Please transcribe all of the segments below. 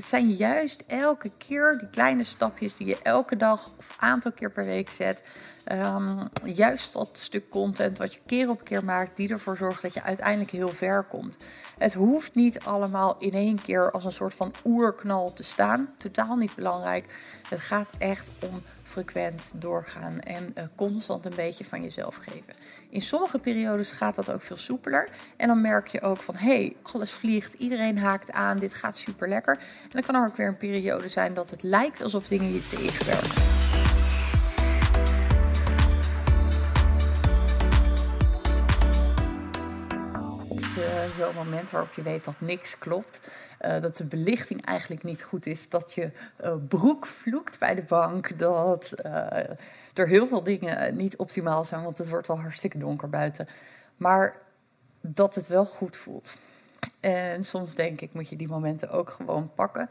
Het zijn juist elke keer die kleine stapjes die je elke dag of aantal keer per week zet. Ehm, juist dat stuk content wat je keer op keer maakt, die ervoor zorgt dat je uiteindelijk heel ver komt. Het hoeft niet allemaal in één keer als een soort van oerknal te staan. Totaal niet belangrijk. Het gaat echt om frequent doorgaan en uh, constant een beetje van jezelf geven. In sommige periodes gaat dat ook veel soepeler. En dan merk je ook van hé, hey, alles vliegt, iedereen haakt aan, dit gaat super lekker. En dan kan er ook weer een periode zijn dat het lijkt alsof dingen je tegenwerken. Uh, zo'n moment waarop je weet dat niks klopt. Uh, dat de belichting eigenlijk niet goed is. Dat je uh, broek vloekt bij de bank. Dat er heel veel dingen niet optimaal zijn, want het wordt al hartstikke donker buiten. Maar dat het wel goed voelt. En soms denk ik, moet je die momenten ook gewoon pakken.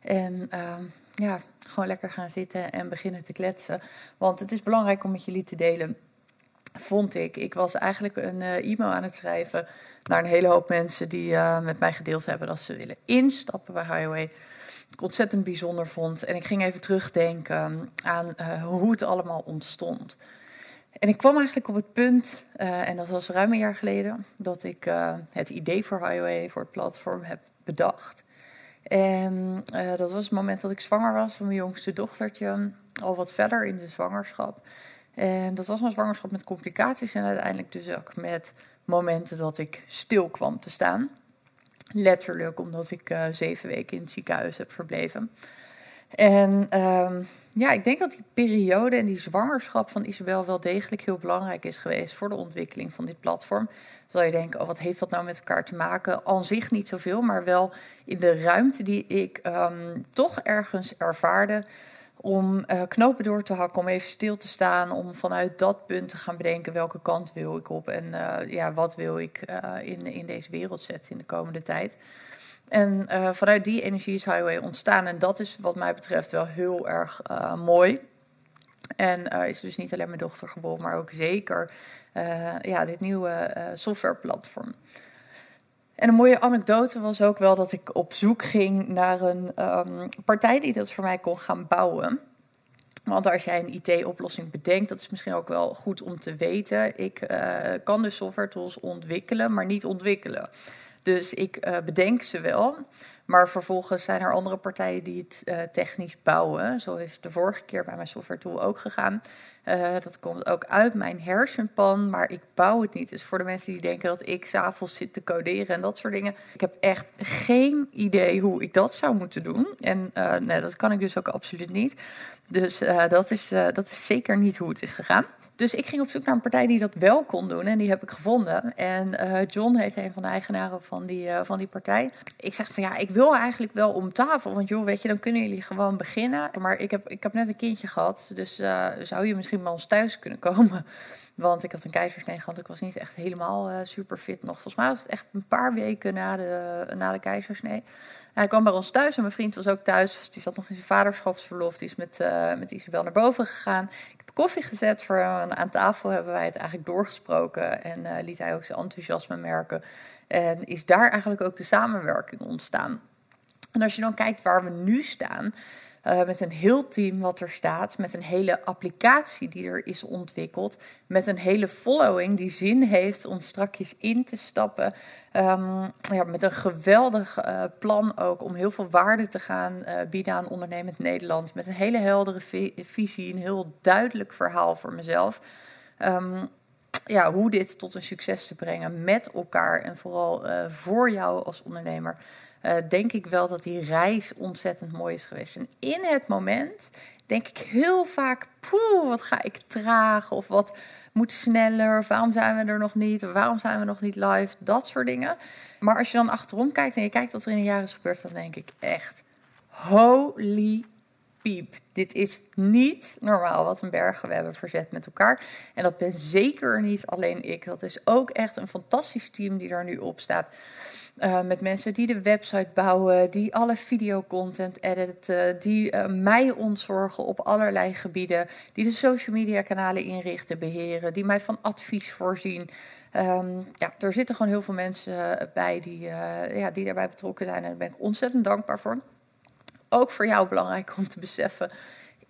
En ehm, ja, gewoon lekker gaan zitten en beginnen te kletsen. Want het is belangrijk om met jullie te delen vond ik. Ik was eigenlijk een uh, e-mail aan het schrijven naar een hele hoop mensen die uh, met mij gedeeld hebben dat ze willen instappen bij Highway. Ik ontzettend bijzonder vond. En ik ging even terugdenken aan uh, hoe het allemaal ontstond. En ik kwam eigenlijk op het punt, en dat was ruim een jaar geleden, dat ik het idee voor Highway, voor het platform, heb bedacht. En dat was het moment dat ik zwanger was van mijn jongste dochtertje, al wat verder in de zwangerschap. En dat was een zwangerschap met complicaties en uiteindelijk dus ook met momenten dat ik stil kwam te staan. Letterlijk omdat ik uh, zeven weken in het ziekenhuis heb verbleven. En uh, ja, ik denk dat die periode en die zwangerschap van Isabel wel degelijk heel belangrijk is geweest voor de ontwikkeling van dit platform. Zal je denken, oh, wat heeft dat nou met elkaar te maken? Aan zich niet zoveel, maar wel in de ruimte die ik um, toch ergens ervaarde om uh, knopen door te hakken, om even stil te staan, om vanuit dat punt te gaan bedenken welke kant wil ik op en uh, ja, wat wil ik uh, in, in deze wereld zetten in de komende tijd. En vanuit die energie is Highway ontstaan en dat is wat mij betreft wel heel erg mooi. En is dus niet alleen mijn dochter geboren, maar ook zeker ja, dit nieuwe softwareplatform. En een mooie anekdote was ook wel dat ik op zoek ging naar een um, partij die dat voor mij kon gaan bouwen. Want als jij een IT-oplossing bedenkt, dat is misschien ook wel goed om te weten. Ik uh, kan dus software tools ontwikkelen, maar niet ontwikkelen. Dus ik uh, bedenk ze wel. Maar vervolgens zijn er andere partijen die het uh, technisch bouwen. Zo is de vorige keer bij mijn software tool ook gegaan. Uh, dat komt ook uit mijn hersenpan, maar ik bouw het niet. Dus voor de mensen die denken dat ik s'avonds zit te coderen en dat soort dingen. Ik heb echt geen idee hoe ik dat zou moeten doen. En uh, nee, dat kan ik dus ook absoluut niet. Dus dat, is, dat is zeker niet hoe het is gegaan. Dus ik ging op zoek naar een partij die dat wel kon doen en die heb ik gevonden. En uh, John heet een van de eigenaren van die, uh, van die partij. Ik zeg van ja, ik wil eigenlijk wel om tafel, want joh, weet je, dan kunnen jullie gewoon beginnen. Maar ik heb, ik heb net een kindje gehad, dus uh, zou je misschien bij ons thuis kunnen komen? Want ik had een keizersnee gehad, ik was niet echt helemaal super fit nog. Volgens mij was het echt een paar weken na de, na de keizersnee. Hij kwam bij ons thuis en mijn vriend was ook thuis. Dus die zat nog in zijn vaderschapsverlof. Die is met, uh, met Isabel naar boven gegaan koffie gezet voor hem. Aan tafel hebben wij het eigenlijk doorgesproken en uh, liet hij ook zijn enthousiasme merken. En is daar eigenlijk ook de samenwerking ontstaan. En als je dan kijkt waar we nu staan, uh, met een heel team wat er staat, met een hele applicatie die er is ontwikkeld, met een hele following die zin heeft om strakjes in te stappen, um, ja, met een geweldig uh, plan ook om heel veel waarde te gaan uh, bieden aan ondernemend Nederland, met een hele heldere visie, een heel duidelijk verhaal voor mezelf. Um, ja, hoe dit tot een succes te brengen met elkaar en vooral voor jou als ondernemer uh, denk ik wel dat die reis ontzettend mooi is geweest. En in het moment denk ik heel vaak, poeh, wat ga ik traag of wat moet sneller, waarom zijn we er nog niet, waarom zijn we nog niet live, dat soort dingen. Maar als je dan achterom kijkt en je kijkt wat er in een jaar is gebeurd, dan denk ik echt, holy piep. Dit is niet normaal wat een bergen we hebben verzet met elkaar. En dat ben zeker niet alleen ik. Dat is ook echt een fantastisch team die daar nu op staat. Uh, met mensen die de website bouwen, die alle videocontent editen, die uh, mij ontzorgen op allerlei gebieden, die de social media kanalen inrichten, beheren, die mij van advies voorzien. Um, ja, er zitten gewoon heel veel mensen bij die, ja, die daarbij betrokken zijn en daar ben ik ontzettend dankbaar voor. ook voor jou belangrijk om te beseffen.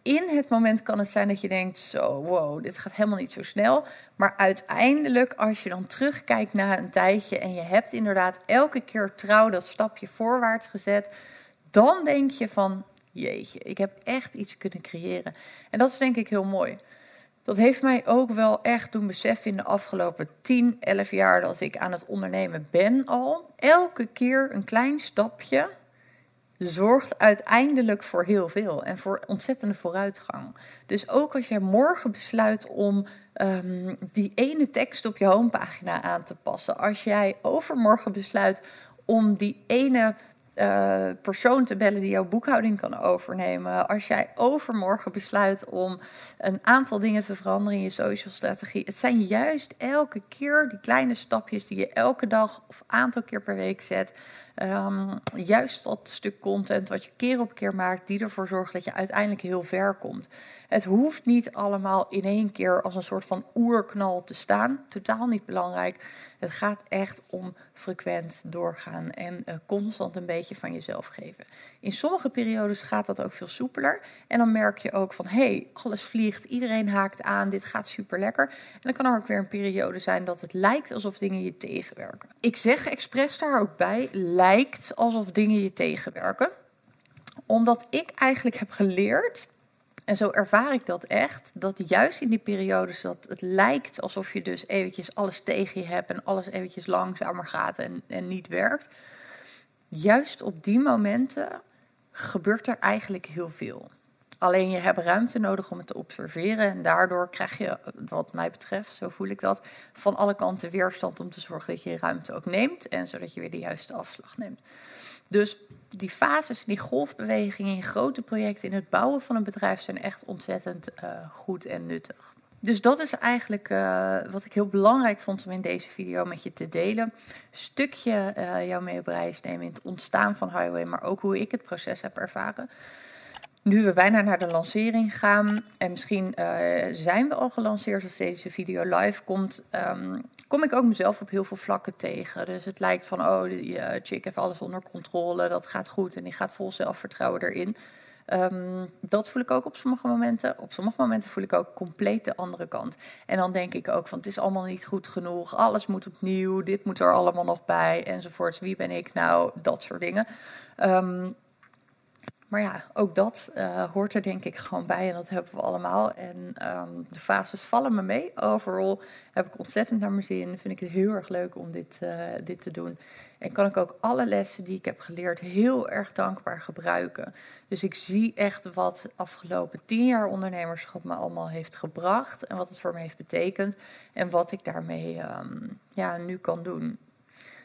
In het moment kan het zijn dat je denkt: zo, wow, dit gaat helemaal niet zo snel. Maar uiteindelijk, als je dan terugkijkt na een tijdje en je hebt inderdaad elke keer trouw dat stapje voorwaarts gezet, dan denk je van: jeetje, ik heb echt iets kunnen creëren. En dat is denk ik heel mooi. Dat heeft mij ook wel echt doen beseffen in de afgelopen 10, 11 jaar dat ik aan het ondernemen ben al. Elke keer een klein stapje zorgt uiteindelijk voor heel veel en voor ontzettende vooruitgang. Dus ook als jij morgen besluit om um, die ene tekst op je homepagina aan te passen, als jij overmorgen besluit om die ene uh, persoon te bellen die jouw boekhouding kan overnemen. Als jij overmorgen besluit om een aantal dingen te veranderen in je social strategie. Het zijn juist elke keer die kleine stapjes die je elke dag of aantal keer per week zet. Um, juist dat stuk content wat je keer op keer maakt, die ervoor zorgt dat je uiteindelijk heel ver komt. Het hoeft niet allemaal in één keer als een soort van oerknal te staan. Totaal niet belangrijk. Het gaat echt om frequent doorgaan en uh, constant een beetje van jezelf geven. In sommige periodes gaat dat ook veel soepeler. En dan merk je ook van hé, hey, alles vliegt, iedereen haakt aan, dit gaat super lekker. En dan kan er ook weer een periode zijn dat het lijkt alsof dingen je tegenwerken. Ik zeg expres daar ook bij, lijkt alsof dingen je tegenwerken. Omdat ik eigenlijk heb geleerd en zo ervaar ik dat echt, dat juist in die periodes dat het lijkt alsof je dus eventjes alles tegen je hebt en alles eventjes langzamer gaat en, en niet werkt. Juist op die momenten gebeurt er eigenlijk heel veel. Alleen je hebt ruimte nodig om het te observeren. En daardoor krijg je, wat mij betreft, zo voel ik dat, van alle kanten weerstand om te zorgen dat je ruimte ook neemt. En zodat je weer de juiste afslag neemt. Dus die fases, die golfbewegingen in grote projecten, in het bouwen van een bedrijf zijn echt ontzettend uh, goed en nuttig. Dus dat is eigenlijk uh, wat ik heel belangrijk vond om in deze video met je te delen. Stukje uh, jou mee op reis nemen in het ontstaan van Highway, maar ook hoe ik het proces heb ervaren. Nu we bijna naar de lancering gaan, en misschien uh, zijn we al gelanceerd als deze video live komt, um, kom ik ook mezelf op heel veel vlakken tegen. Dus het lijkt van, oh, die uh, chick heeft alles onder controle, dat gaat goed en die gaat vol zelfvertrouwen erin. Um, dat voel ik ook op sommige momenten. Op sommige momenten voel ik ook compleet de andere kant. En dan denk ik ook van, het is allemaal niet goed genoeg, alles moet opnieuw, dit moet er allemaal nog bij, enzovoorts. Wie ben ik nou? Dat soort dingen. Um, maar ja, ook dat uh, hoort er denk ik gewoon bij en dat hebben we allemaal. En um, de fases vallen me mee. Overal heb ik ontzettend naar mijn zin. Vind ik het heel erg leuk om dit, uh, dit te doen. En kan ik ook alle lessen die ik heb geleerd heel erg dankbaar gebruiken. Dus ik zie echt wat de afgelopen tien jaar ondernemerschap me allemaal heeft gebracht. En wat het voor me heeft betekend. En wat ik daarmee um, ja, nu kan doen.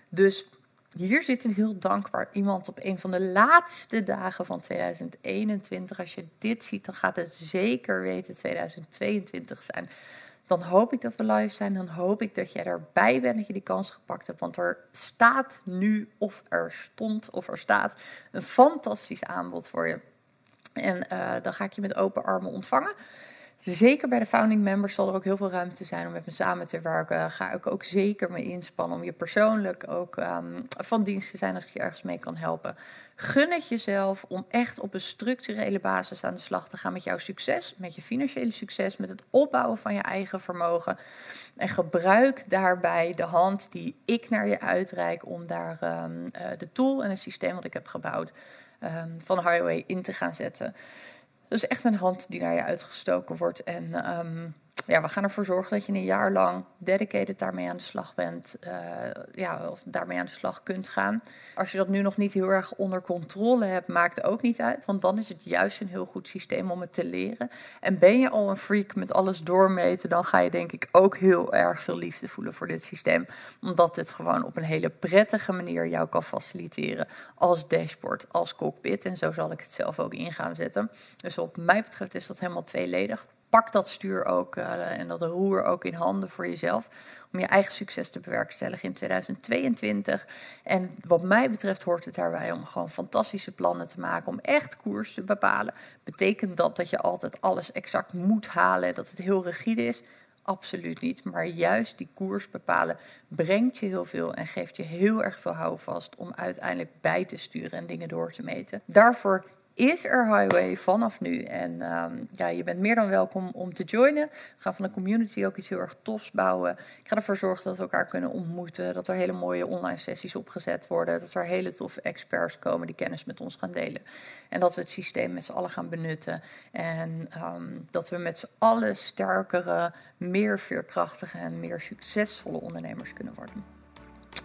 Dus hier zit een heel dankbaar iemand op een van de laatste dagen van 2021. Als je dit ziet, dan gaat het zeker weten 2022 zijn. Dan hoop ik dat we live zijn. Dan hoop ik dat jij erbij bent, dat je die kans gepakt hebt. Want er staat nu, of er stond, of er staat, een fantastisch aanbod voor je. En uh, dan ga ik je met open armen ontvangen. Zeker bij de founding members zal er ook heel veel ruimte zijn om met me samen te werken. Ga ik ook zeker me inspannen om je persoonlijk ook um, van dienst te zijn als ik je ergens mee kan helpen. Gun het jezelf om echt op een structurele basis aan de slag te gaan met jouw succes, met je financiële succes, met het opbouwen van je eigen vermogen. En gebruik daarbij de hand die ik naar je uitreik om daar um, uh, de tool en het systeem wat ik heb gebouwd um, van Highway in te gaan zetten. Dus echt een hand die naar je uitgestoken wordt. En um, ja, we gaan ervoor zorgen dat je een jaar lang dedicated daarmee aan de slag bent. Uh, ja, of daarmee aan de slag kunt gaan. Als je dat nu nog niet heel erg onder controle hebt, maakt ook niet uit. Want dan is het juist een heel goed systeem om het te leren. En ben je al een freak met alles doormeten, dan ga je denk ik ook heel erg veel liefde voelen voor dit systeem. Omdat het gewoon op een hele prettige manier jou kan faciliteren. Als dashboard, als cockpit. En zo zal ik het zelf ook in gaan zetten. Dus wat mij betreft is dat helemaal tweeledig pak dat stuur ook uh, en dat roer ook in handen voor jezelf. Om je eigen succes te bewerkstelligen in 2022. En wat mij betreft hoort het daarbij om gewoon fantastische plannen te maken. Om echt koers te bepalen. Betekent dat dat je altijd alles exact moet halen. Dat het heel rigide is? Absoluut niet. Maar juist die koers bepalen brengt je heel veel en geeft je heel erg veel houvast om uiteindelijk bij te sturen en dingen door te meten. Daarvoor is er Highway vanaf nu. En ehm, ja, je bent meer dan welkom om te joinen. We gaan van de community ook iets heel erg tofs bouwen. Ik ga ervoor zorgen dat we elkaar kunnen ontmoeten. Dat er hele mooie online sessies opgezet worden. Dat er hele toffe experts komen die kennis met ons gaan delen. En dat we het systeem met z'n allen gaan benutten. En ehm, dat we met z'n allen sterkere, meer veerkrachtige en meer succesvolle ondernemers kunnen worden.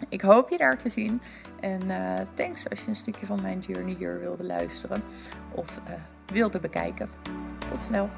Ik hoop je daar te zien. En uh, thanks als je een stukje van mijn journey hier wilde luisteren of uh, wilde bekijken. Tot snel.